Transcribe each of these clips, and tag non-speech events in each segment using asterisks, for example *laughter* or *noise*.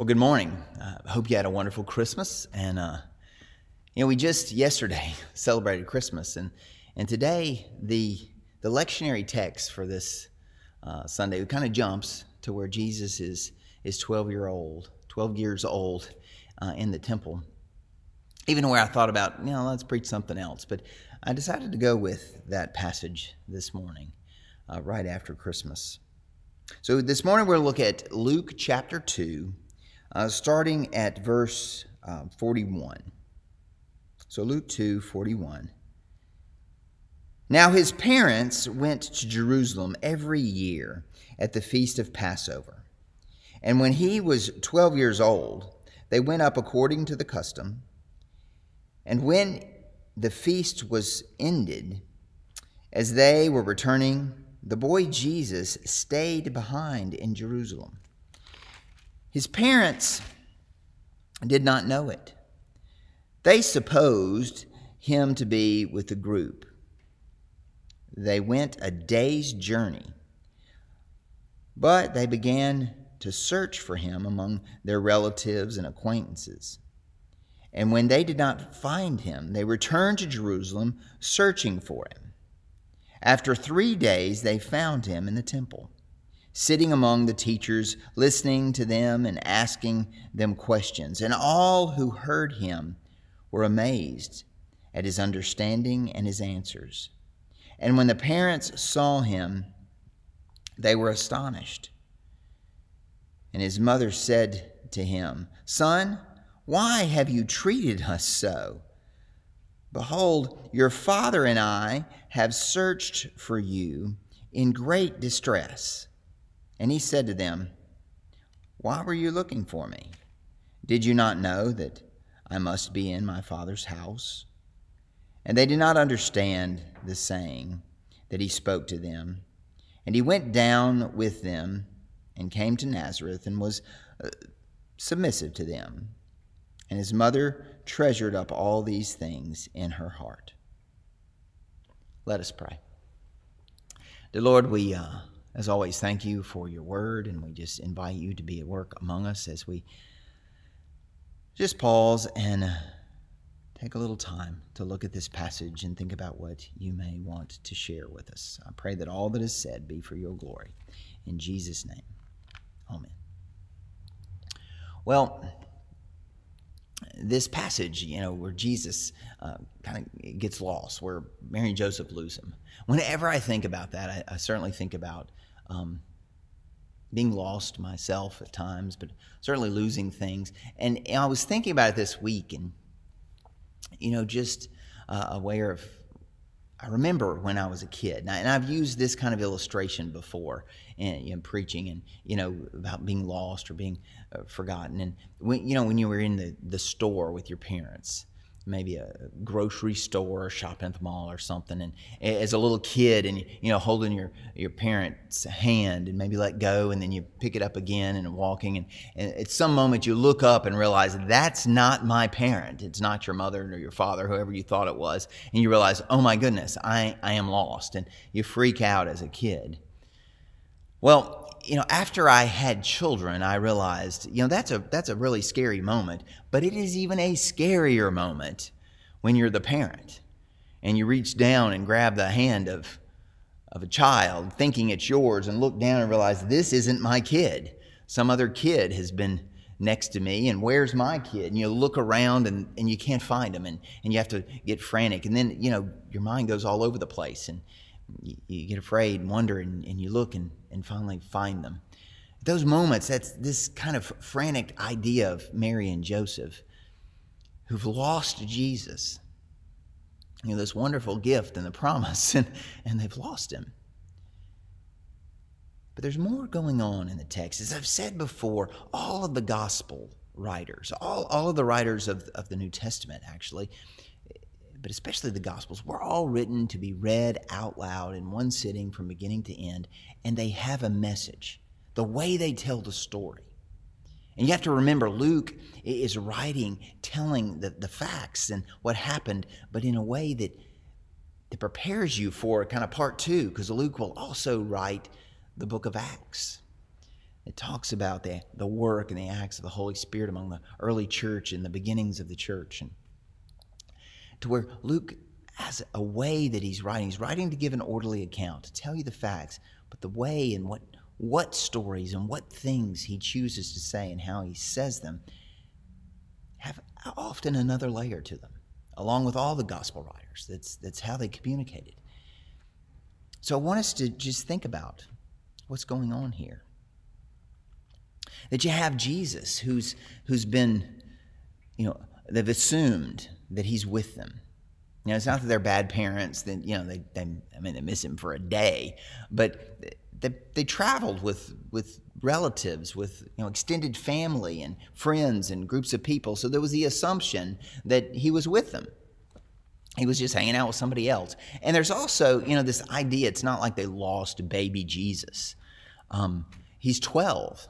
Well, good morning. I uh, hope you had a wonderful Christmas. And, uh, you know, we just yesterday *laughs* celebrated Christmas. And, and today, the, the lectionary text for this uh, Sunday kind of jumps to where Jesus is, is 12 year old, 12 years old uh, in the temple. Even where I thought about, you know, let's preach something else. But I decided to go with that passage this morning, uh, right after Christmas. So this morning we're going to look at Luke chapter 2 uh, starting at verse uh, 41. So Luke 2 41. Now his parents went to Jerusalem every year at the feast of Passover. And when he was 12 years old, they went up according to the custom. And when the feast was ended, as they were returning, the boy Jesus stayed behind in Jerusalem. His parents did not know it. They supposed him to be with the group. They went a day's journey, but they began to search for him among their relatives and acquaintances. And when they did not find him, they returned to Jerusalem searching for him. After three days, they found him in the temple sitting among the teachers, listening to them and asking them questions. And all who heard him were amazed at his understanding and his answers. And when the parents saw him, they were astonished. And his mother said to him, Son, why have you treated us so? Behold, your father and I have searched for you in great distress. And he said to them, Why were you looking for me? Did you not know that I must be in my Father's house? And they did not understand the saying that he spoke to them. And he went down with them and came to Nazareth and was uh, submissive to them. And his mother treasured up all these things in her heart. Let us pray. Dear Lord, we. Uh, as always, thank you for your word, and we just invite you to be at work among us as we just pause and uh, take a little time to look at this passage and think about what you may want to share with us. I pray that all that is said be for your glory. In Jesus' name, amen. Well, this passage, you know, where Jesus uh, kind of gets lost, where Mary and Joseph lose him. Whenever I think about that, I, I certainly think about um, being lost myself at times, but certainly losing things. And, and I was thinking about it this week, and you know, just uh, aware of. I remember when I was a kid, and, I, have used this kind of illustration before in, in, preaching, and you know about being lost or being uh, forgotten. And when you know when you were in the the store with your parents, maybe a grocery store or shopping at the mall or something. And as a little kid and you know holding your your parent's hand and maybe let go and then you pick it up again and walking. And, and at some moment you look up and realize that's not my parent. It's not your mother or your father whoever you thought it was. And you realize oh my goodness i i am lost. And you freak out as a kid. Well you know, after I had children, I realized, you know, that's a that's a really scary moment, but it is even a scarier moment when you're the parent and you reach down and grab the hand of of a child thinking it's yours and look down and realize this isn't my kid. Some other kid has been next to me and where's my kid and you look around and, and you can't find them and, and you have to get frantic and then you know your mind goes all over the place and you, get afraid and wonder and, and you look and, and finally find them. Those moments, that's this kind of frantic idea of Mary and Joseph who've lost Jesus. You know, this wonderful gift and the *laughs* promise, and, and they've lost him. But there's more going on in the text. As I've said before, all of the gospel writers, all, all of the writers of, of the New Testament, actually, but especially the Gospels, were all written to be read out loud in one sitting from beginning to end, and they have a message, the way they tell the story. And you have to remember, Luke is writing, telling the, the facts and what happened, but in a way that, that prepares you for kind of part two, because Luke will also write the book of Acts. It talks about the, the work and the acts of the Holy Spirit among the early church and the beginnings of the church. And to where Luke has a way that he's writing. He's writing to give an orderly account, to tell you the facts, but the way and what what stories and what things he chooses to say and how he says them have often another layer to them, along with all the gospel writers. That's that's how they communicated. So I want us to just think about what's going on here. That you have Jesus who's who's been, you know, they've assumed that he's with them. You know, it's not that they're bad parents. That you know, they, they I mean, they miss him for a day, but they, they traveled with with relatives, with you know, extended family and friends and groups of people. So there was the assumption that he was with them. He was just hanging out with somebody else. And there's also, you know, this idea. It's not like they lost baby Jesus. Um, he's 12,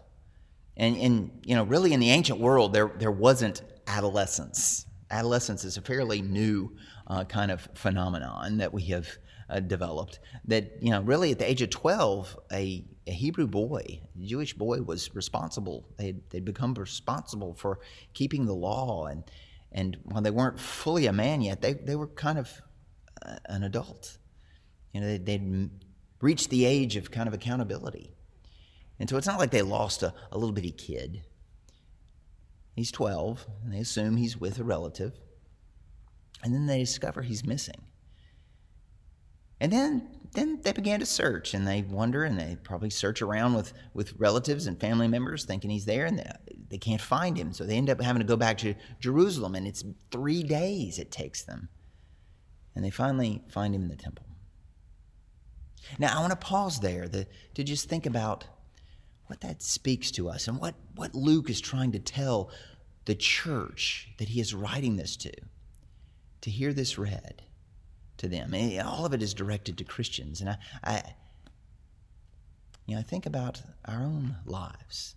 and and you know, really in the ancient world, there there wasn't adolescence. Adolescence is a fairly new uh, kind of phenomenon that we have uh, developed. That you know, really, at the age of twelve, a, a Hebrew boy, a Jewish boy, was responsible. They they'd become responsible for keeping the law, and and while they weren't fully a man yet, they they were kind of uh, an adult. You know, they, they'd reached the age of kind of accountability, and so it's not like they lost a, a little bitty kid. He's 12, and they assume he's with a relative. And then they discover he's missing. And then, then they began to search and they wonder and they probably search around with, with relatives and family members thinking he's there and they, they can't find him. So they end up having to go back to Jerusalem and it's three days it takes them. And they finally find him in the temple. Now, I want to pause there to, to just think about what that speaks to us and what, what Luke is trying to tell the church that he is writing this to to hear this read to them. And all of it is directed to Christians. And I, I, you know, I think about our own lives.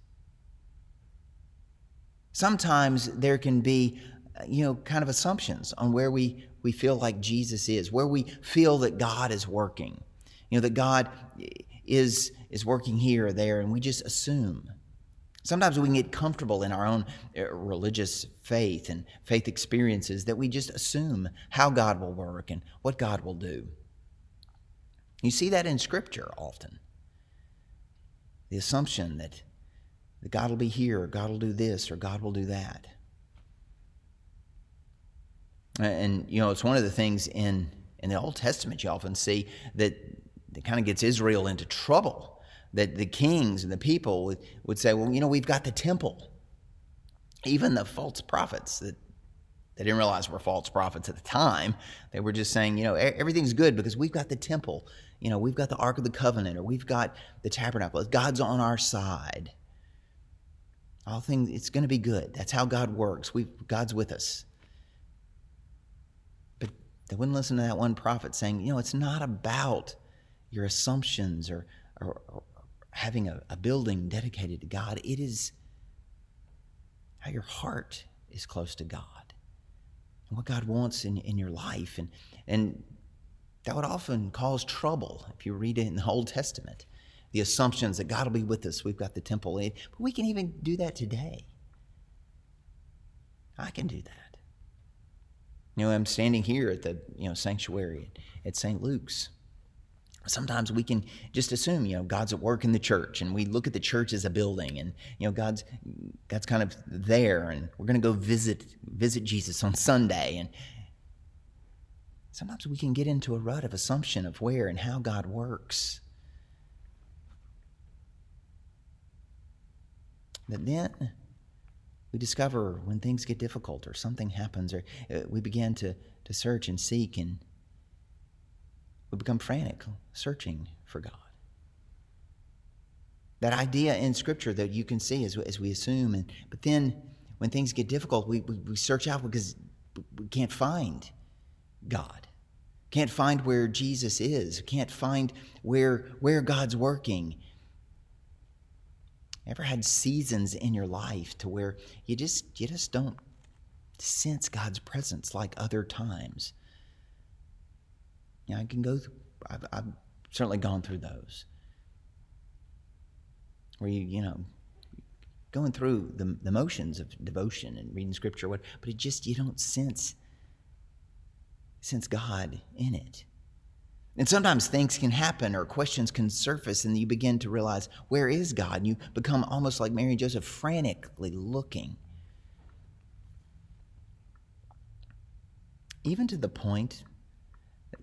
Sometimes there can be, you know, kind of assumptions on where we, we feel like Jesus is, where we feel that God is working. You know, that God is, is working here or there, and we just assume. Sometimes we can get comfortable in our own uh, religious faith and faith experiences that we just assume how God will work and what God will do. You see that in Scripture often. The assumption that, that God will be here, or God will do this, or God will do that. And, you know, it's one of the things in, in the Old Testament you often see that, that kind of gets Israel into trouble that the kings and the people would, would say, well, you know, we've got the temple. Even the false prophets that they didn't realize were false prophets at the time. They were just saying, you know, everything's good because we've got the temple. You know, we've got the Ark of the Covenant or we've got the tabernacle. God's on our side. All things, it's going to be good. That's how God works. we God's with us. But they wouldn't listen to that one prophet saying, you know, it's not about your assumptions or, or, having a, a building dedicated to God. It is how your heart is close to God and what God wants in, in your life. And, and that would often cause trouble if you read it in the Old Testament. The assumptions that God will be with us. We've got the temple. But we can even do that today. I can do that. You know, I'm standing here at the you know sanctuary at St. Luke's sometimes we can just assume you know god's at work in the church and we look at the church as a building and you know god's god's kind of there and we're going to go visit visit jesus on sunday. And sometimes we can get into a rut of assumption of where and how god works. But then we discover when things get difficult or something happens or uh, we begin to to search and seek and we become frantic, searching for God. That idea in Scripture that you can see as, as we assume, and but then when things get difficult, we, we, we search out because we can't find God. Can't find where Jesus is. Can't find where where God's working. Ever had seasons in your life to where you just you just don't sense God's presence like other times? You know, I can go through, I've, I've certainly gone through those. where you, you know, going through the, the motions of devotion and reading scripture, what, but it just, you don't sense, sense God in it. And sometimes things can happen or questions can surface, and you begin to realize, where is God? And you become almost like Mary and Joseph, frantically looking. Even to the point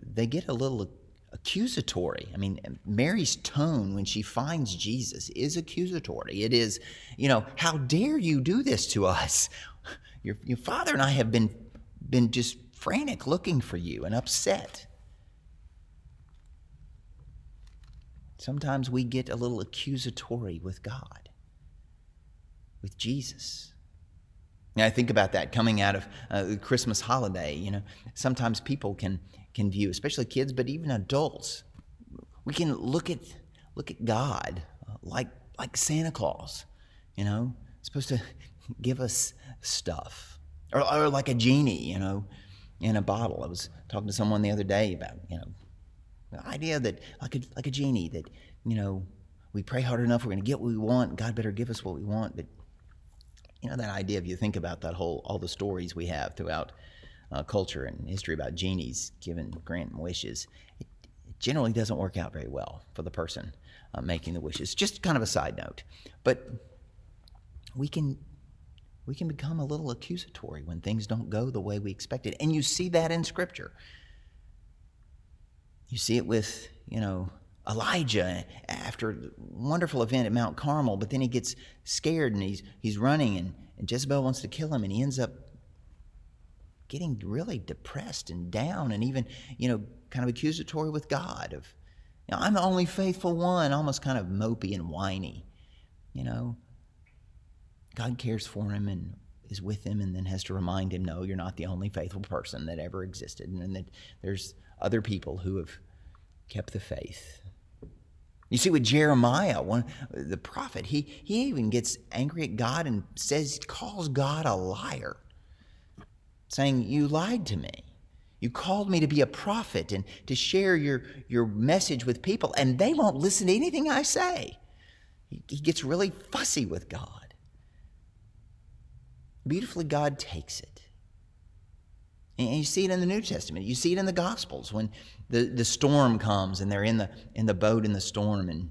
they get a little accusatory. I mean, Mary's tone when she finds Jesus is accusatory. It is, you know, how dare you do this to us? *laughs* Your, your father and I have been, been just frantic looking for you and upset. Sometimes we get a little accusatory with God, with Jesus. And I think about that coming out of uh, the Christmas holiday. You know, sometimes people can can view, especially kids, but even adults. We can look at look at God uh, like like Santa Claus. You know, supposed to *laughs* give us stuff, or, or like a genie. You know, in a bottle. I was talking to someone the other day about you know the idea that like a, like a genie that, you know, we pray hard enough, we're going to get what we want. God better give us what we want. But, you know, that idea, if you think about that whole, all the stories we have throughout uh, culture and history about genies giving, granting wishes, it, generally doesn't work out very well for the person uh, making the wishes. Just kind of a side note. But we can we can become a little accusatory when things don't go the way we expected. And you see that in Scripture. You see it with, you know, Elijah after a wonderful event at Mount Carmel, but then he gets scared and he's, he's running and, and Jezebel wants to kill him and he ends up getting really depressed and down and even, you know, kind of accusatory with God of, you know, I'm the only faithful one, almost kind of mopey and whiny, you know. God cares for him and is with him and then has to remind him, no, you're not the only faithful person that ever existed and that there's other people who have kept the faith. You see, with Jeremiah, one the prophet, he, he even gets angry at God and says, calls God a liar, saying, You lied to me. You called me to be a prophet and to share your, your message with people, and they won't listen to anything I say. He, he gets really fussy with God. Beautifully, God takes it. And you see it in the New Testament. You see it in the Gospels when the, the storm comes and they're in the, in the boat in the storm and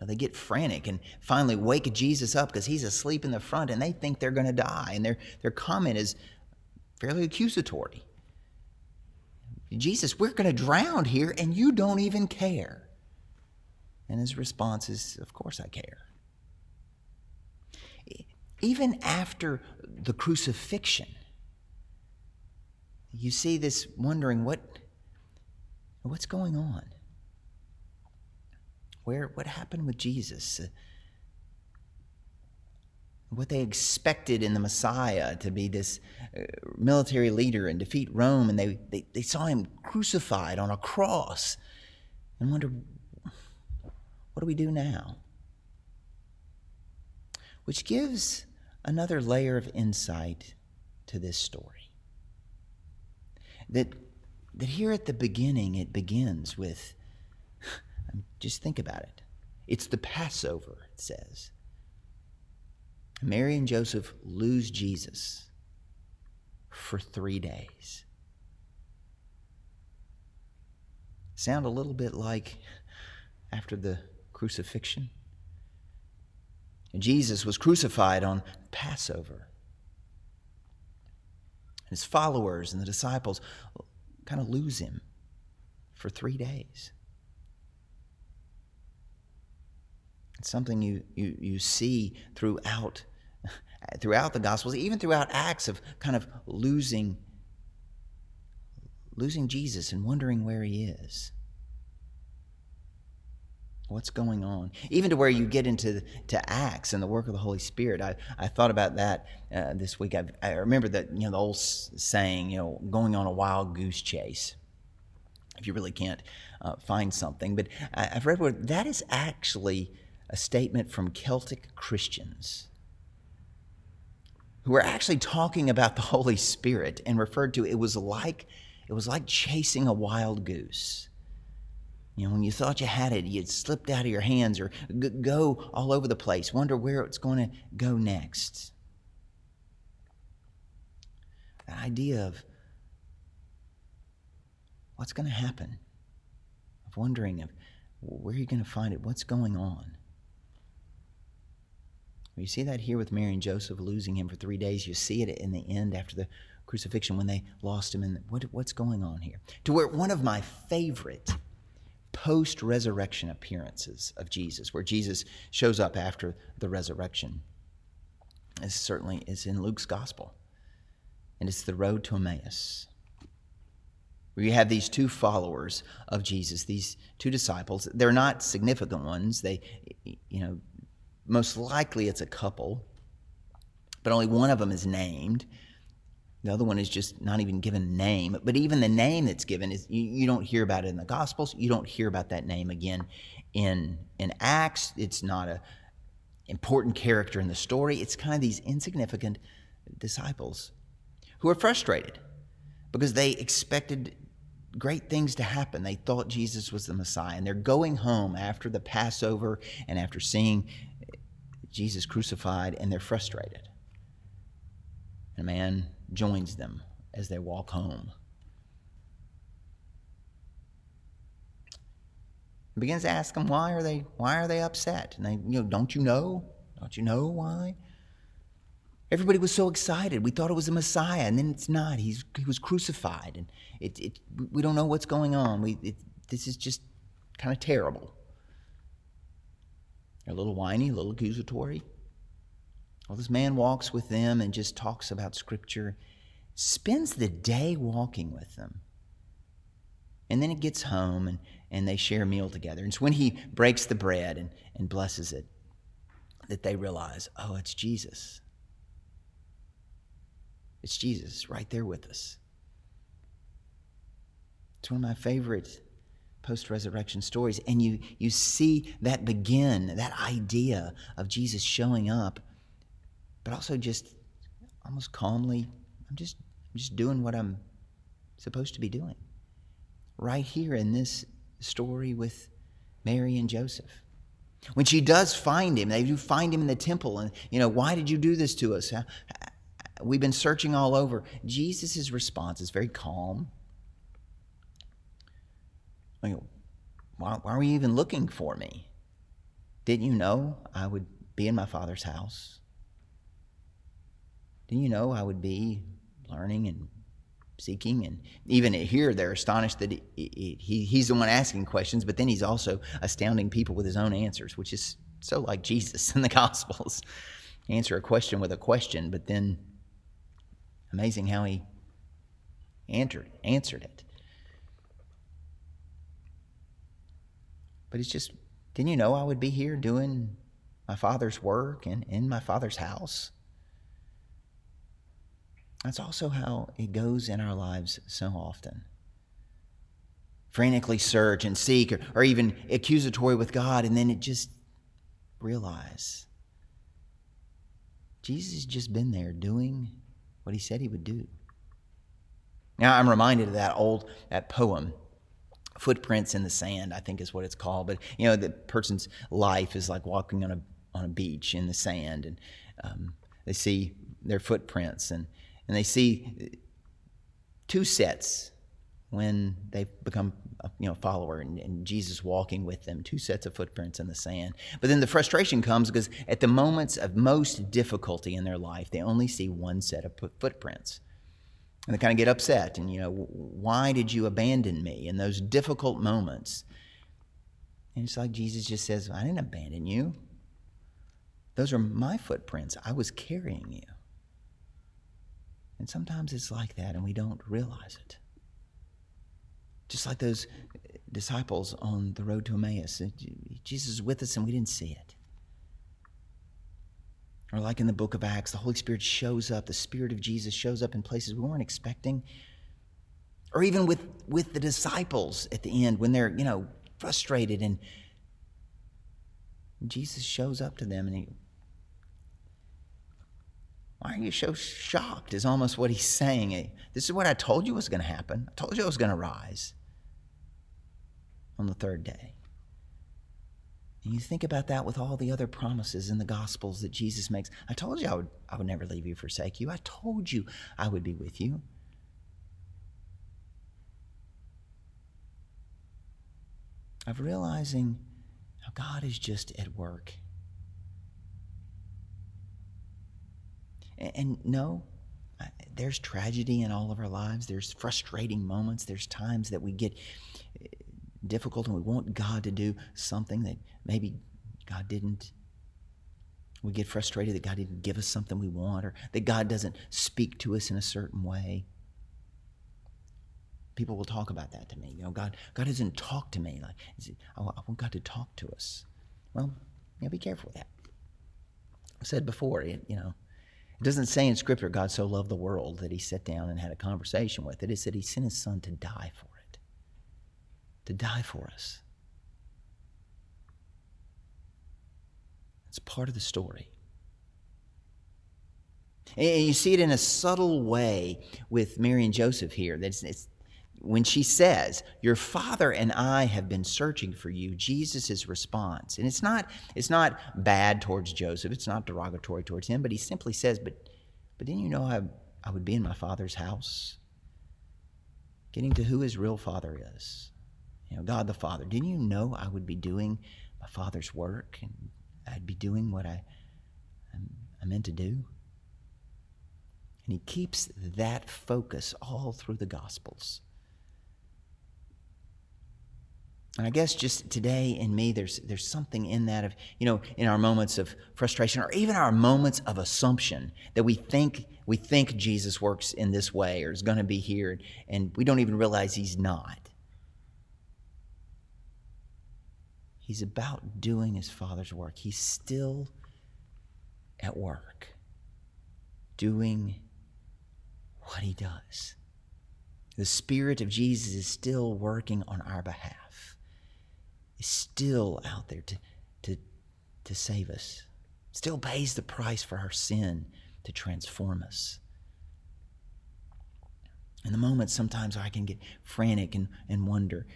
know, they get frantic and finally wake Jesus up because he's asleep in the front and they think they're going to die. And their, their comment is fairly accusatory. Jesus, we're going to drown here and you don't even care. And his response is, Of course I care. Even after the crucifixion, you see this wondering what what's going on where what happened with jesus? What they expected in the messiah to be this uh, military leader and defeat rome and they, they, they saw him crucified on a cross and wondered what do we do now? Which gives another layer of insight to this story. That, that here at the beginning it begins with just think about it. It's the Passover, it says. Mary and Joseph lose Jesus for three days. Sound a little bit like after the crucifixion? Jesus was crucified on Passover his followers and the disciples kind of lose him for three days. It's something you, you, you see throughout, *laughs* throughout the Gospels, even throughout Acts of kind of losing, losing Jesus and wondering where he is. What's going on? Even to where you get into to Acts and the work of the Holy Spirit. I, I thought about that uh, this week. I, I remember that you know the old saying, you know, going on a wild goose chase. If you really can't uh, find something, but I, have read where that is actually a statement from Celtic Christians who were actually talking about the Holy Spirit and referred to it was like it was like chasing a wild goose You know, when you thought you had it, it slipped out of your hands or go all over the place, wonder where it's going to go next. The idea of what's going to happen, of wondering of where you're you going to find it, what's going on. You see that here with Mary and Joseph losing him for three days. You see it in the end after the crucifixion when they lost him. And what, what's going on here? To where one of my favorite post resurrection appearances of Jesus, where Jesus shows up after the resurrection, is certainly is in Luke's gospel. And it's the road to Emmaus. Where you have these two followers of Jesus, these two disciples. They're not significant ones. They, you know, most likely it's a couple, but only one of them is named. The other one is just not even given a name. But even the name that's given is you, you, don't hear about it in the Gospels. You don't hear about that name again in in Acts. It's not a important character in the story. It's kind of these insignificant disciples who are frustrated because they expected great things to happen. They thought Jesus was the Messiah, and they're going home after the Passover and after seeing Jesus crucified, and they're frustrated. And a man joins them as they walk home. Begins to ask them why are they why are they upset? And they, you know, don't you know? Don't you know why? Everybody was so excited. We thought it was the Messiah, and then it's not. He's he was crucified, and it, it we don't know what's going on. We it, this is just kind of terrible. They're a little whiny, a little accusatory. Well, this man walks with them and just talks about Scripture, spends the day walking with them. And then he gets home and, and they share a meal together. And it's when he breaks the bread and, and blesses it that they realize, oh, it's Jesus. It's Jesus right there with us. It's one of my favorite post resurrection stories. And you, you see that begin, that idea of Jesus showing up but also just almost calmly, I'm just, I'm just doing what I'm supposed to be doing. Right here in this story with Mary and Joseph. When she does find him, they do find him in the temple, and you know, why did you do this to us? We've been searching all over. Jesus' response is very calm. Why, why are you even looking for me? Didn't you know I would be in my Father's house? Didn't you know I would be learning and seeking? And even here, they're astonished that he, he, he's the one asking questions, but then he's also astounding people with his own answers, which is so like Jesus *laughs* in the Gospels. Answer a question with a question, but then amazing how he answered, answered it. But it's just, didn't you know I would be here doing my father's work and in my father's house? That's also how it goes in our lives so often. Frantically search and seek, or, or even accusatory with God, and then it just realize Jesus has just been there doing what he said he would do. Now I'm reminded of that old that poem, Footprints in the Sand, I think is what it's called. But you know, the person's life is like walking on a on a beach in the sand, and um, they see their footprints, and and they see two sets when they become a you know follower and, and, Jesus walking with them, two sets of footprints in the sand. But then the frustration comes because at the moments of most difficulty in their life, they only see one set of footprints. And they kind of get upset and, you know, why did you abandon me in those difficult moments? And it's like Jesus just says, I didn't abandon you. Those are my footprints. I was carrying you. And sometimes it's like that and we don't realize it. Just like those eh, disciples on the road to Emmaus. Eh, Jesus is with us and we didn't see it. Or like in the book of Acts, the Holy Spirit shows up, the Spirit of Jesus shows up in places we weren't expecting. Or even with, with the disciples at the end when they're, you know, frustrated and Jesus shows up to them and he why are you so shocked? Is almost what he's saying. This is what I told you was going to happen. I told you I was going to rise. on the third day. And you think about that with all the other promises in the Gospels that Jesus makes. I told you I would, I would never leave you, forsake you. I told you I would be with you. Of realizing how God is just at work. And, and no, there's tragedy in all of our lives. There's frustrating moments. There's times that we get difficult and we want God to do something that maybe God didn't. We get frustrated that God didn't give us something we want or that God doesn't speak to us in a certain way. People will talk about that to me. You know, God, God doesn't talk to me. Like, I want God to talk to us. Well, know, be careful with that. I said before, it, you know, it doesn't say in Scripture God so loved the world that he sat down and had a conversation with it. It said he sent his son to die for to die for us. It's part of the story. And you see it in a subtle way with Mary and Joseph here. That's it's, when she says, "Your father and I have been searching for you," Jesus' response, and it's not it's not bad towards Joseph. It's not derogatory towards him, but he simply says, "But but didn't you know I I would be in my father's house?" Getting to who his real father is, you know, God the Father. Didn't you know I would be doing my father's work and I'd be doing what I I'm, I'm meant to do? And he keeps that focus all through the Gospels. And I guess just today in me, there's, there's something in that of, you know, in our moments of frustration or even our moments of assumption that we think, we think Jesus works in this way or is going to be here, and we don't even realize he's not. He's about doing his Father's work. He's still at work, doing what he does. The Spirit of Jesus is still working on our behalf is still out there to, to, to save us, still pays the price for our sin to transform us. In the moments, sometimes I can get frantic and, and wonder.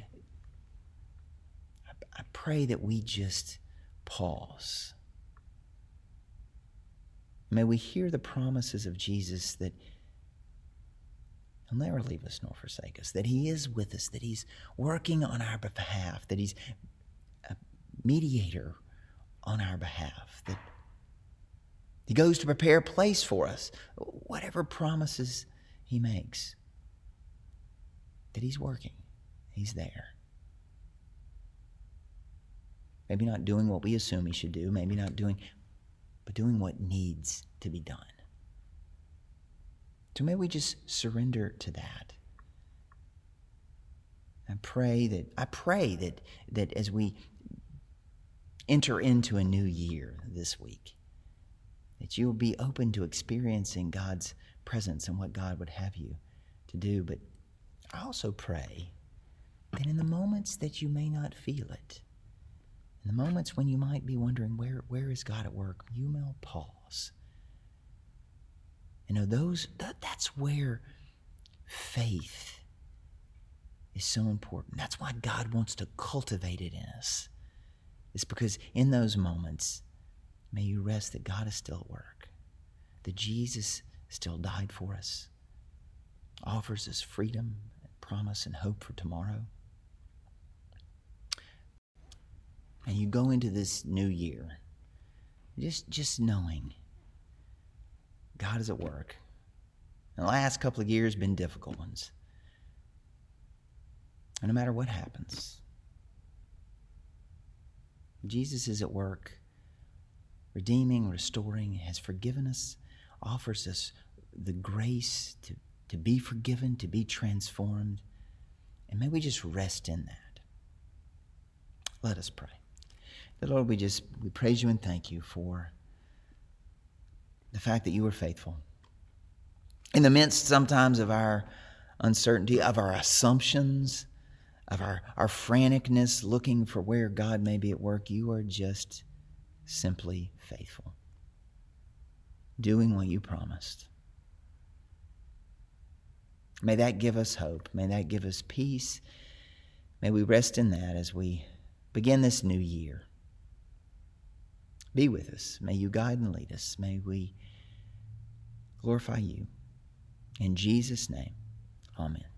I, pray that we just pause. May we hear the promises of Jesus that He'll never leave us nor forsake us, that He is with us, that He's working on our behalf, that He's a mediator on our behalf, that he goes to prepare a place for us, whatever promises he makes, that he's working, he's there. Maybe not doing what we assume he should do, maybe not doing, but doing what needs to be done. So may we just surrender to that. I pray that I pray that that as we enter into a new year this week. That you will be open to experiencing God's presence and what God would have you to do. But I also pray that in the moments that you may not feel it, in the moments when you might be wondering, where, where is God at work? You may pause. You know, those that, that's where faith is so important. That's why God wants to cultivate it in us. It's because in those moments, may you rest that God is still at work, that Jesus still died for us, offers us freedom, and promise, and hope for tomorrow. And you go into this new year just, just knowing God is at work. The last couple of years have been difficult ones. And no matter what happens, Jesus is at work, redeeming, restoring, has forgiven us, offers us the grace to, to be forgiven, to be transformed. And may we just rest in that. Let us pray. Lord, we just we praise you and thank you for the fact that you are faithful. In the midst sometimes of our uncertainty, of our assumptions, of our, our franticness looking for where God may be at work, you are just simply faithful, doing what you promised. May that give us hope. May that give us peace. May we rest in that as we begin this new year. Be with us. May you guide and lead us. May we glorify you. In Jesus' name, amen.